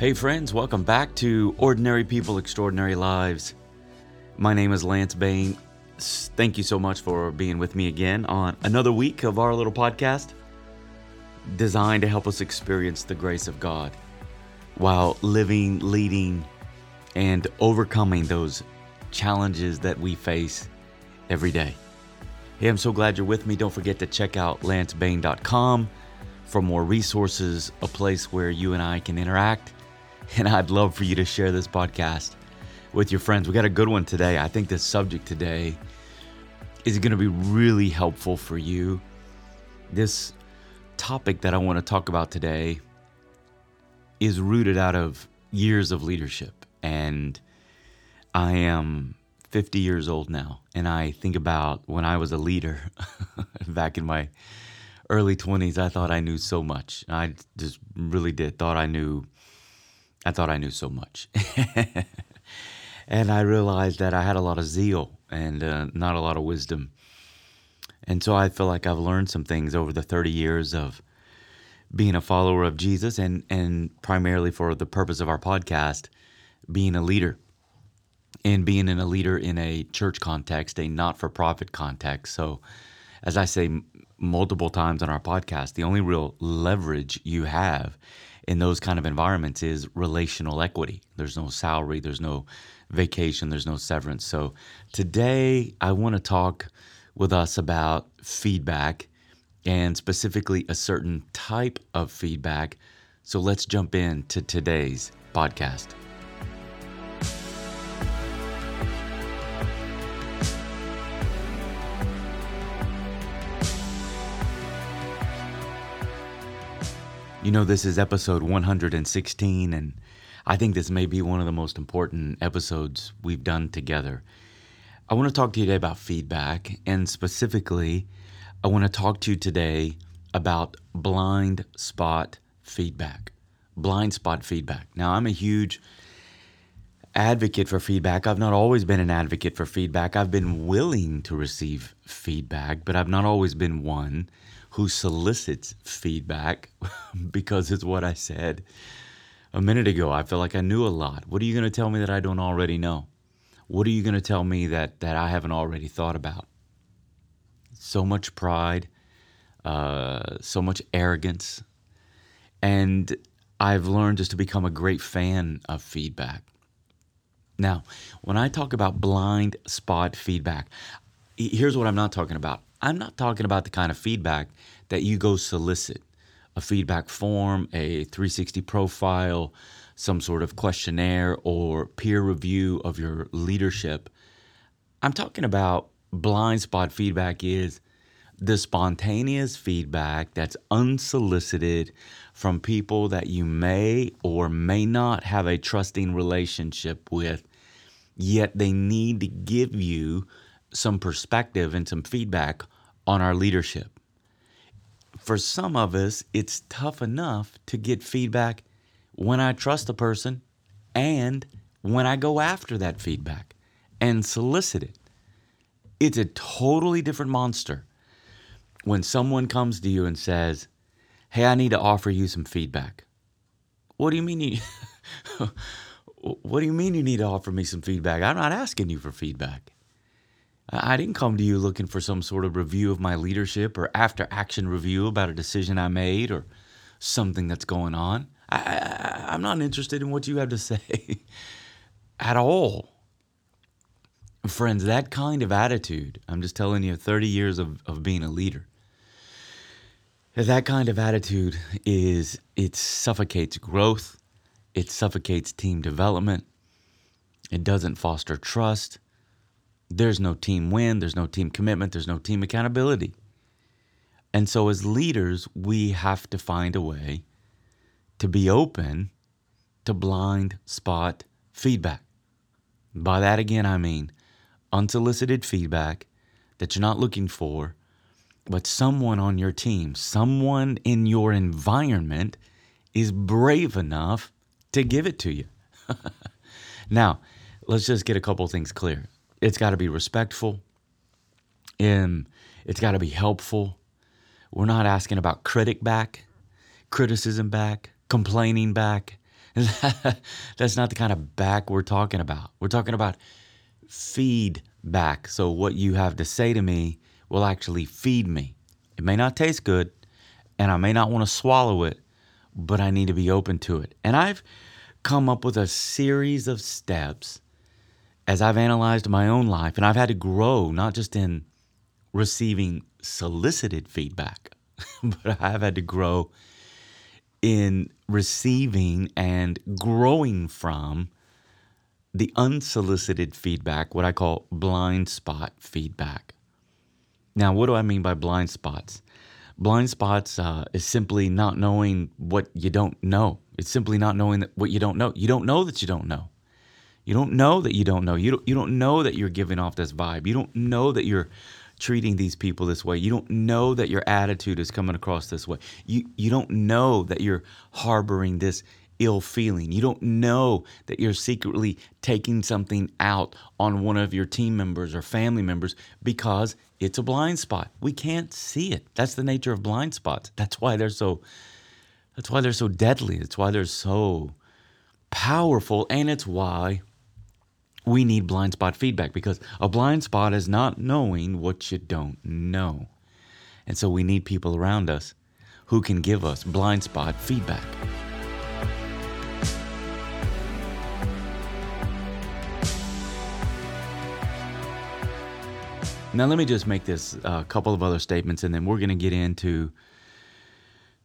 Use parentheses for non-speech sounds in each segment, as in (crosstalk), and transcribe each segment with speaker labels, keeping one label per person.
Speaker 1: Hey, friends, welcome back to Ordinary People, Extraordinary Lives. My name is Lance Bain. Thank you so much for being with me again on another week of our little podcast designed to help us experience the grace of God while living, leading, and overcoming those challenges that we face every day. Hey, I'm so glad you're with me. Don't forget to check out lancebain.com for more resources, a place where you and I can interact. (laughs) And I'd love for you to share this podcast with your friends. We got a good one today. I think the subject today is going to be really helpful for you. This topic that I want to talk about today is rooted out of years of leadership. And I am 50 years old now. And I think about when I was a leader (laughs) back in my early 20s, I thought I knew so much. I just really did. Thought I knew, I thought I knew so much. (laughs) and I realized that I had a lot of zeal and uh, not a lot of wisdom. And so I feel like I've learned some things over the 30 years of being a follower of Jesus and, and primarily for the purpose of our podcast, being a leader and being in a leader in a church context, a not for profit context. So, as I say multiple times on our podcast, the only real leverage you have in those kind of environments is relational equity. There's no salary, there's no vacation, there's no severance. So, today I want to talk with us about feedback and specifically a certain type of feedback. So, let's jump in to today's podcast. You know, this is episode 116, and I think this may be one of the most important episodes we've done together. I want to talk to you today about feedback, and specifically, I want to talk to you today about blind spot feedback. Blind spot feedback. Now, I'm a huge advocate for feedback. I've not always been an advocate for feedback. I've been willing to receive feedback, but I've not always been one who solicits feedback (laughs) because it's what I said a minute ago. I feel like I knew a lot. What are you going to tell me that I don't already know? What are you going to tell me that, that I haven't already thought about? So much pride, uh, so much arrogance. And I've learned just to become a great fan of feedback. Now, when I talk about blind spot feedback, here's what I'm not talking about. I'm not talking about the kind of feedback that you go solicit a feedback form, a 360 profile, some sort of questionnaire, or peer review of your leadership. I'm talking about blind spot feedback is the spontaneous feedback that's unsolicited from people that you may or may not have a trusting relationship with, yet they need to give you some perspective and some feedback on our leadership. For some of us, it's tough enough to get feedback when I trust a person and when I go after that feedback and solicit it. It's a totally different monster when someone comes to you and says, Hey, I need to offer you some feedback. What do you mean you (laughs) What do you mean you need to offer me some feedback? I'm not asking you for feedback. I didn't come to you looking for some sort of review of my leadership or after action review about a decision I made or something that's going on. I, am not interested in what you have to (laughs) say at all. Friends, that kind of attitude, I'm just telling you, 30 years of, of being a leader, that kind of attitude is, it suffocates growth, it suffocates team development, it doesn't foster trust there's no team win, there's no team commitment, there's no team accountability. And so, as leaders, we have to find a way to be open to blind spot feedback. By that, again, I mean unsolicited feedback that you're not looking for, but someone on your team, someone in your environment is brave enough to give it to you. (laughs) now, let's just get a couple things clear it's got to be respectful and it's got to be helpful. We're not asking about critic back, criticism back, complaining back, (laughs) That's not the kind of back we're talking about. We're talking about feedback. So, what you have to say to me will actually feed me. It may not taste good, and I may not want to swallow it, but I need to be open to it. And I've come up with a series of steps as I've analyzed my own life, and I've had to grow not just in receiving solicited feedback, (laughs) but I've had to grow in receiving and growing from the unsolicited feedback, what I call blind spot feedback. Now, what do I mean by blind spots? Blind spots uh, is simply not knowing what you don't know. It's simply not knowing that what you don't know. You don't know that you don't know. You don't know that you don't know. You don't, you don't know that you're giving off this vibe. You don't know that you're treating these people this way. You don't know that your attitude is coming across this way. You you don't know that you're harboring this ill feeling. You don't know that you're secretly taking something out on one of your team members or family members because it's a blind spot. We can't see it. That's the nature of blind spots. That's why they're so that's why they're so deadly. That's why they're so powerful and it's why we need blind spot feedback because a blind spot is not knowing what you don't know. And so we need people around us who can give us blind spot feedback. Now, let me just make this a uh, couple of other statements, and then we're going to get into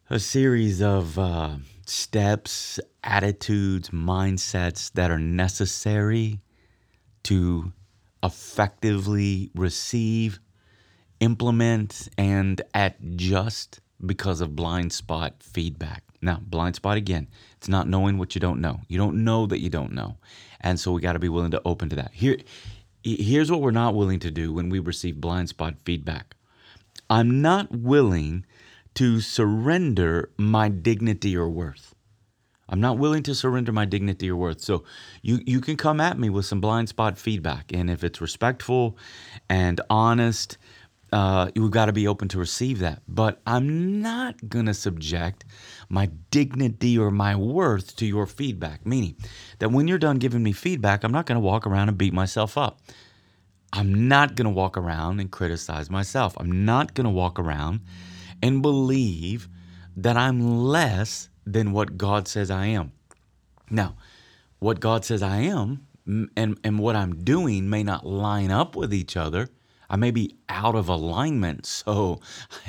Speaker 1: a series of uh, steps, attitudes, mindsets that are necessary to effectively receive, implement, and adjust because of blind spot feedback. Now, blind spot again, it's not knowing what you don't know. You don't know that you don't know. And so we got to be willing to open to that. Here here's what we're not willing to do when we receive blind spot feedback. I'm not willing to surrender my dignity or worth. I'm not willing to surrender my dignity or worth. So you you can come at me with some blind spot feedback, and if it's respectful and honest, uh, you've got to be open to receive that. But I'm not gonna subject my dignity or my worth to your feedback. Meaning that when you're done giving me feedback, I'm not gonna walk around and beat myself up. I'm not gonna walk around and criticize myself. I'm not gonna walk around and believe that I'm less than what God says I am. Now, what God says I am and, and what I'm doing may not line up with each other. I may be out of alignment, (laughs) so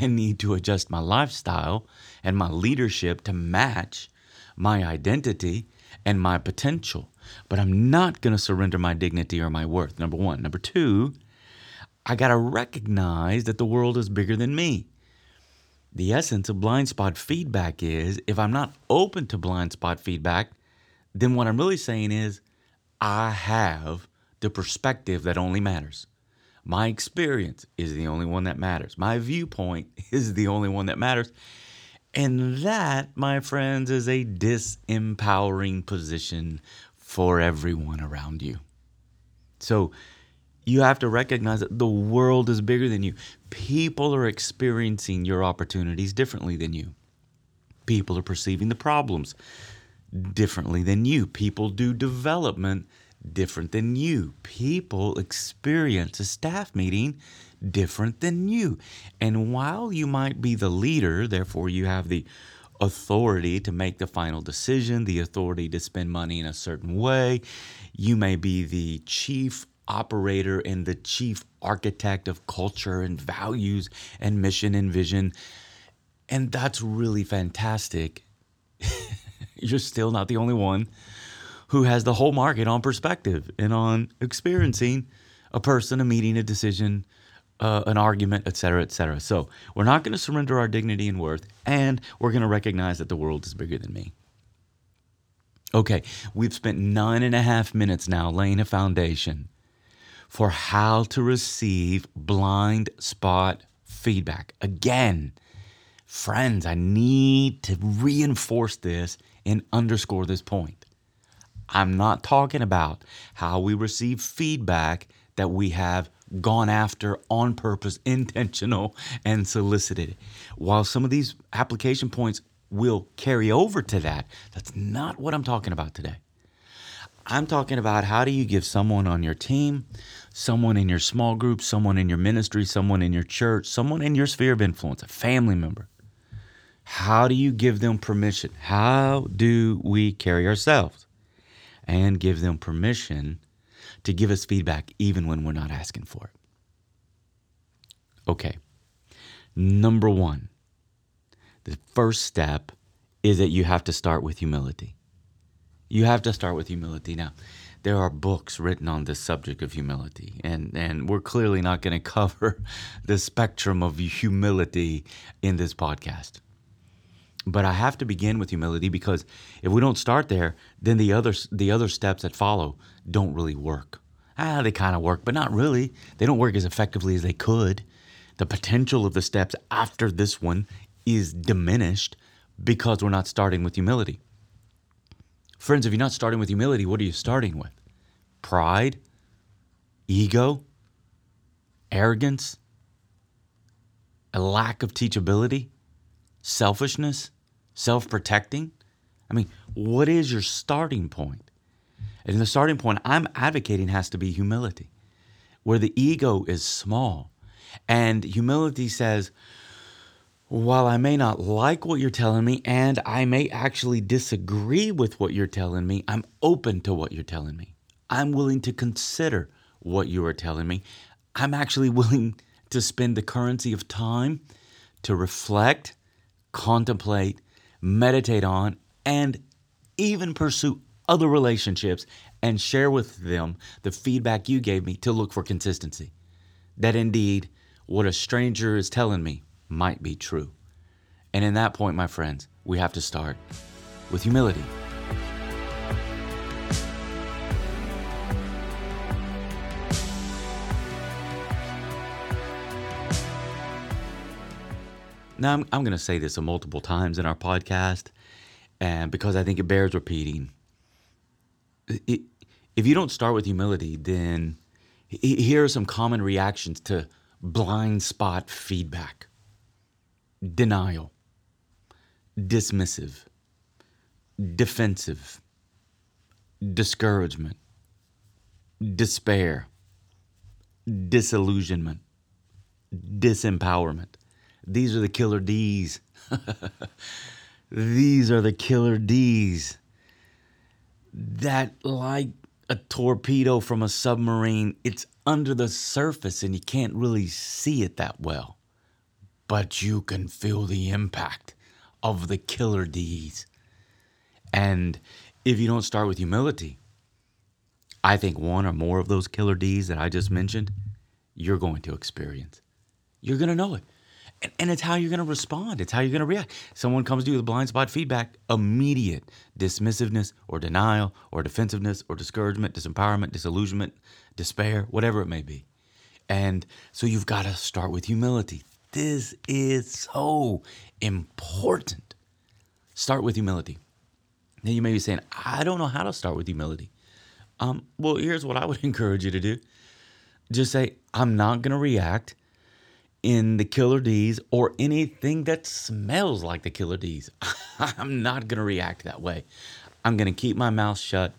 Speaker 1: I need to adjust my lifestyle and my leadership to match my identity and my potential. But I'm not going to surrender my dignity or my worth, number one. Number two, I got to recognize that the world is bigger than me. The essence of blind spot feedback is if I'm not open to blind spot feedback, then what I'm really saying is I have the perspective that only matters. My experience is the only one that matters. My viewpoint (laughs) is the only one that matters. And that, my friends, is a disempowering position for everyone around you. So, you have to recognize that the world is bigger than you. People are experiencing your opportunities differently than you. People are perceiving the problems differently than you. People do development different than you. People experience a staff meeting different than you. And while you might be the leader, therefore you have the authority to make the final decision, the authority to spend money in a certain way, you may be the chief operator and the chief architect of culture and values and mission and vision. And that's really fantastic. (laughs) You're still not the only one who has the whole market on perspective and on experiencing a person, a meeting, a decision, uh, an argument, etc., etc. So we're not going to surrender our dignity and worth, and we're going to recognize that the world is bigger than me. Okay, we've spent nine and a half minutes now laying a foundation for how to receive blind spot feedback. Again, friends, I need to reinforce this and underscore this point. I'm not talking about how we receive feedback that we have gone after on purpose, (laughs) intentional, and solicited. While some of these application points will carry over to that. That's not what I'm talking about today. I'm talking about how do you give someone on your team, someone in your small group, someone in your ministry, someone in your church, someone in your sphere of influence, a family member. How do you give them permission? How do we carry ourselves and give them permission to give us feedback even when we're not asking for it? Okay. Number one, the first step is that you have to start with humility. You have to start with humility. Now, there are books written on this subject of humility, and, and we're clearly not going (laughs) to cover the spectrum of humility in this podcast. But I have to begin with humility because if we don't start there, then the other the other steps that follow don't really work. Ah, they kind of work, but not really. They don't work as effectively as they could. The potential of the steps after this one is diminished because we're not starting with humility. Friends, if you're not starting with humility, what are you starting with? Pride? Ego? Arrogance? A lack of teachability? Selfishness? Self protecting? I mean, what is your starting point? And the starting point I'm advocating has to be humility, where the ego is small. And humility says, while I may not like what you're telling me and I may actually disagree with what you're telling me, I'm open to what you're telling me. I'm willing to consider what you are telling me. I'm actually (laughs) willing to spend the currency of time to reflect, contemplate, meditate on, and even pursue other relationships and share with them the feedback you gave me to look for consistency. That indeed, what a stranger is telling me might be true. And in that point, my friends, we have to start with humility. Now, I'm, I'm going to say this a multiple times in our podcast, and because I think it bears repeating. It, if you don't start with humility, then here are some common reactions to blind spot feedback denial, dismissive, defensive, discouragement, despair, disillusionment, disempowerment. These are the killer D's. (laughs) These are the killer D's that, like a torpedo from a submarine, it's under the surface and you can't really see it that well but you can feel the impact of the killer D's. And if you don't start with humility, I think one or more of those killer D's that I just mentioned, you're going to experience. You're going to know it. And, and it's how you're going to respond. It's how you're going to react. Someone comes to you with blind spot feedback, immediate dismissiveness or denial or defensiveness or discouragement, disempowerment, disillusionment, despair, whatever it may be. And so you've got to start with humility. This is so important. Start with humility. Now you may be saying, I don't know how to start with humility. Um, well, here's what I would (laughs) encourage you to do. Just say, I'm not going to react in the killer D's or anything that smells like the killer D's. (laughs) I'm not going to react that way. I'm going to keep my mouth shut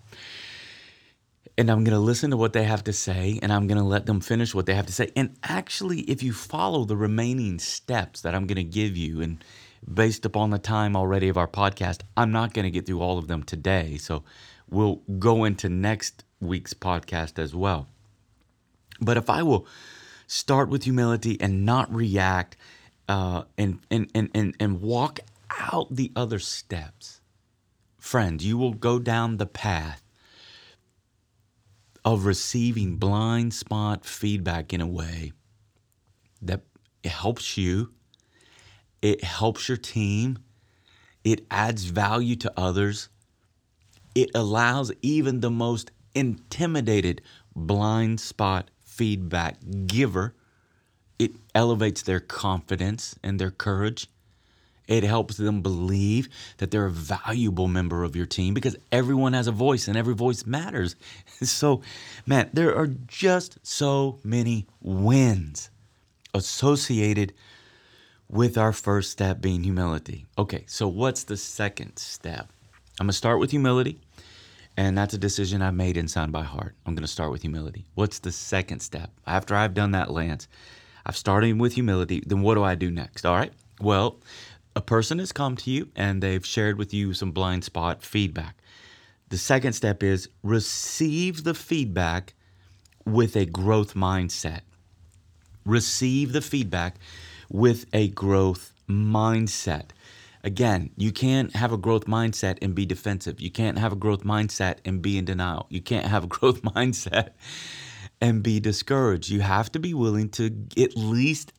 Speaker 1: and I'm going to listen to what they have to say and I'm going to let them finish what they have to say. And actually, if you follow the remaining steps that I'm going to give you, and based upon the time already of our podcast, I'm not going to get through all of them today. So we'll go into next week's podcast as well. But if I will start with humility and not react uh, and, and, and, and, and walk out the other steps, friend, you will go down the path of receiving blind spot feedback in a way that helps you, it helps your team, it adds value to others, it allows even the most intimidated blind spot feedback giver, it elevates their confidence and their courage it helps them believe that they're a valuable member of your team because everyone has a voice and every voice matters. (laughs) So, man, there are just so many wins associated with our first step being humility. Okay, so what's the second step? I'm to start with humility, and that's a decision I've made inside by heart. I'm to start with humility. What's the second step? After I've done that, Lance, I've started with humility. Then what do I do next? All right. Well, a person has come to you and they've shared with you some blind spot feedback. The second step is receive the feedback with a growth mindset. Receive the feedback with a growth mindset. Again, you can't have a growth mindset and be defensive. You can't have a growth mindset and be in denial. You can't have a (laughs) growth mindset and be discouraged. You have to be willing to at least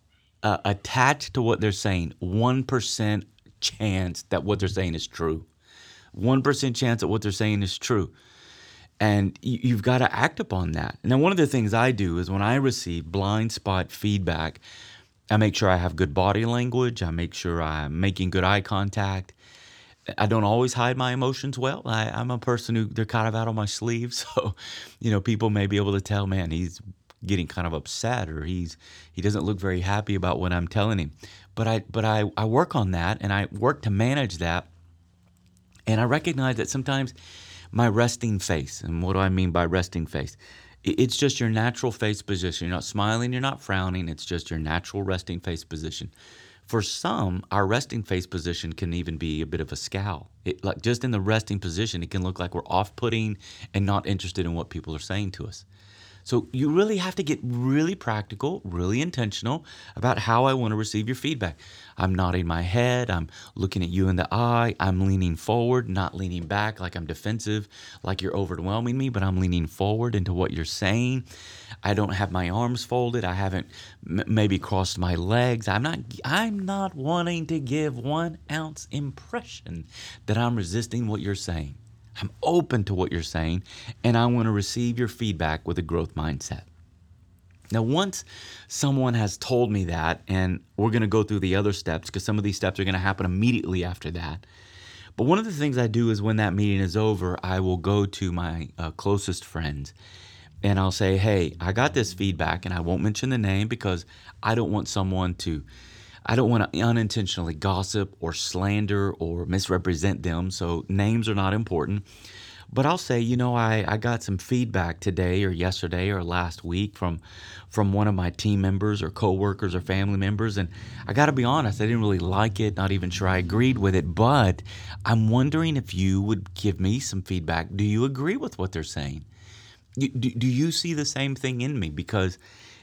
Speaker 1: uh, to what they're saying 1% chance that what they're saying is true. 1% chance that what they're saying is true. And you've got to act upon that. Now, one of the things I do is when I receive blind spot feedback, I make sure I have good body language. I make sure I'm making good eye contact. I don't always hide my emotions well. I, am a person who they're kind of out on my sleeve. (laughs) So, you know, people may be able to tell, man, he's getting kind of upset or he's he doesn't look very happy about what I'm telling him. But I but I, I work on that and I work to manage that. And I recognize that sometimes my resting face, and what do I mean by resting face? It's just your natural face position. You're not smiling, you're not frowning. It's just your natural resting face position. For some, our resting face position can even be a bit of a scowl. It, like just in the resting position, it can look like we're off-putting and not interested in what people are saying to us. So you really have to get really practical, really intentional about how I want to receive your feedback. I'm nodding my head, I'm looking at you in the eye, I'm leaning forward, not leaning back like I'm defensive, like you're overwhelming me, but I'm leaning forward into what you're saying. I don't have my arms folded, I haven't m- maybe crossed my legs. I'm not I'm not wanting to give 1 ounce impression that I'm resisting what you're saying. I'm open to what you're saying, and I want to receive your feedback with a growth mindset. Now, once someone has told me that, and we're going to go through the other steps because some of these steps are going to happen immediately after that. But one of the things I do is when that meeting is over, I will go to my uh, closest friends and I'll say, Hey, I got this feedback, and I won't mention the name because I don't want someone to I don't want to unintentionally gossip or slander or misrepresent them, so names are not important. But I'll say, you know, I, I got some feedback today or yesterday or last week from from one of my team members or coworkers or family members, and I got to be honest, I didn't really like it. Not even sure I agreed with it. But I'm wondering if you would give me some feedback. Do you agree with what they're saying? Do, do you see the same thing in me? Because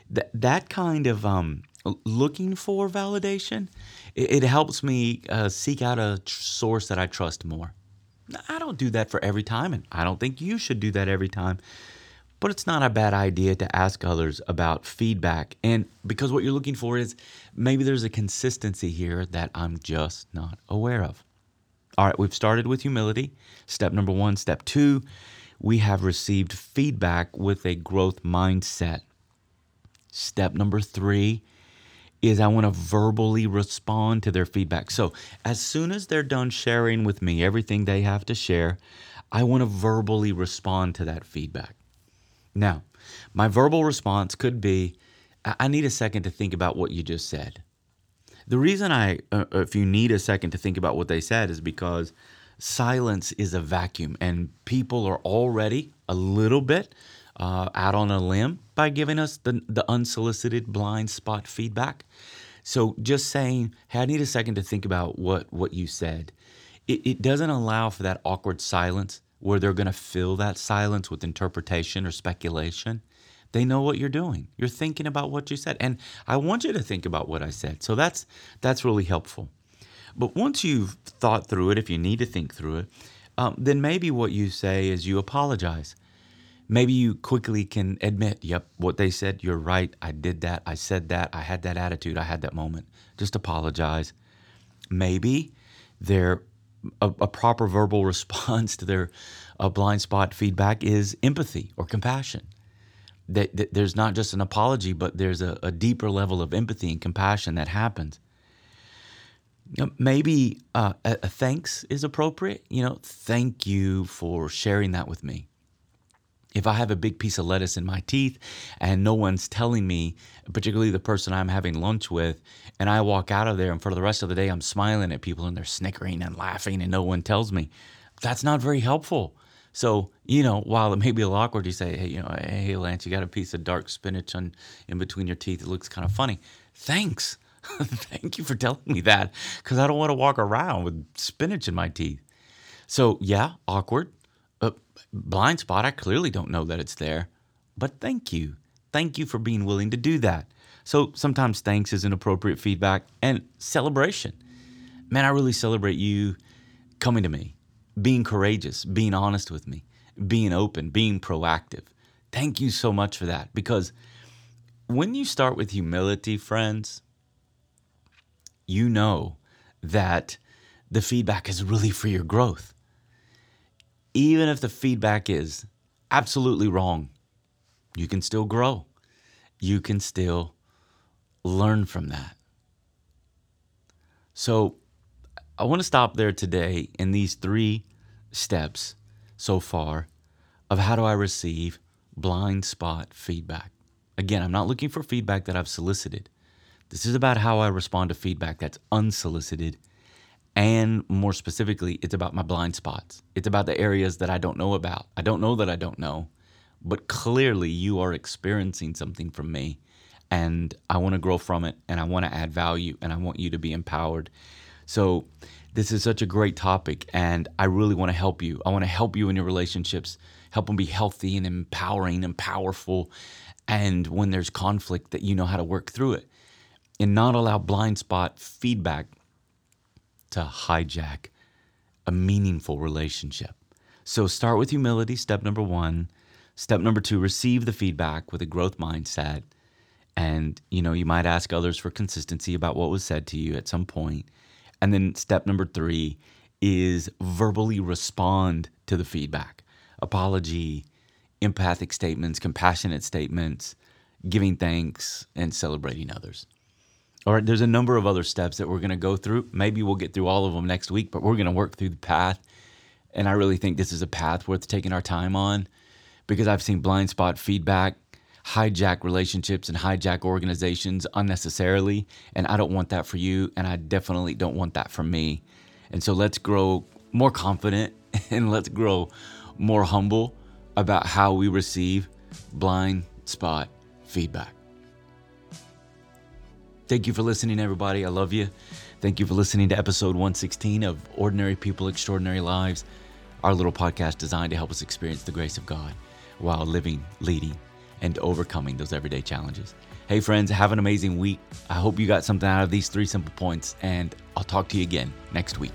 Speaker 1: that that kind of um, looking for validation, it, it helps me uh, seek out a tr- source that I trust more. I don't do that for every time, and I don't think you should do that every time. But it's not a bad idea to ask others about feedback. And because what you're looking for is maybe there's a consistency here that I'm just not aware of. All right, we've started with humility. Step number one. Step two, we have received feedback with a growth mindset. Step number three, is I want to verbally respond to their feedback. So as soon as they're done sharing with me everything they have to share, I want to verbally respond to that feedback. Now, my verbal response could be I need a second to think about what you just said. The reason I, uh, if you need a second to think about what they said, is because silence is a vacuum and people are already a little bit uh, out on a limb by giving us the, the unsolicited blind spot feedback. So just saying, hey, I need a second to think about what, what you said, it, it doesn't allow for that awkward silence where they're going to fill that silence with interpretation or speculation. They know what you're doing. You're thinking about what you said. And I want you to think about what I said. So that's that's really helpful. But once you've thought through it, if you need to think through it, um, then maybe what you say is you apologize maybe you quickly can admit, yep, what they said, you're right. I did that. I said that. I had that attitude. I had that moment. Just apologize. Maybe their a, a proper verbal (laughs) response to their uh, blind spot feedback is empathy or compassion. That, that there's not just an apology, but there's a, a deeper level of empathy and compassion that happens. Maybe uh, a, a thanks is appropriate. You know, thank you for sharing that with me if I have a big piece of lettuce in my teeth and no one's telling me, particularly the person I'm having lunch with, and I walk out of there and for the rest of the day I'm smiling at people and they're snickering and laughing and no one tells me, that's not very helpful. So, you know, while it may be a little awkward, you say, hey, you know, hey, Lance, you got a piece of dark spinach on, in between your teeth. It looks kind of funny. Thanks. (laughs) Thank you for telling me that because I don't want to walk around with spinach in my teeth. So, yeah, awkward. Uh, blind spot, I clearly don't know that it's there. But thank you. Thank you for being willing to do that. So, sometimes thanks is an appropriate feedback and celebration. Man, I really celebrate you coming to me being courageous, being honest with me, being open, being proactive. Thank you so much for that because when you start with humility, friends, you know that the feedback is really for your growth. Even if the feedback is absolutely wrong, you can still grow. You can still learn from that. So, I want to stop there today in these three steps so far of how do I receive blind spot feedback. Again, I'm not looking for feedback that I've solicited. This is about how I respond to feedback that's unsolicited. And more specifically, it's about my blind spots. It's about the areas that I don't know about. I don't know that I don't know, but clearly you are experiencing something from me. And I want to grow from it and I want to add value and I want you to be empowered so, this is such a great topic, and I really want to help you. I want to help you in your relationships, help them be healthy and empowering and powerful. And when there's conflict, that you know how to work through it and not allow blind spot feedback to hijack a meaningful relationship. So, start with humility, step number one. Step number two, receive the feedback with a growth mindset. And, you know, you might ask others for consistency about what was said to you at some point. And then step number three is verbally respond to the feedback apology, empathic statements, compassionate statements, giving thanks, and celebrating others. All right, there's a number of other steps that we're going to go through. Maybe we'll get through all of them next week, but we're going to work through the path. And I really think this is a path worth taking our time on because I've seen blind spot feedback hijack relationships and hijack organizations unnecessarily. And I don't want that for you. And I definitely don't want that for me. And so let's grow more confident (laughs) and let's grow more humble about how we receive blind spot feedback. Thank you for listening, everybody. I love you. Thank you for listening to episode 116 of Ordinary People, Extraordinary Lives, our little podcast designed to help us experience the grace of God while living, leading, and overcoming those everyday challenges. Hey, friends, have an amazing week. I hope you got something out of these three simple points, and I'll talk to you again next week.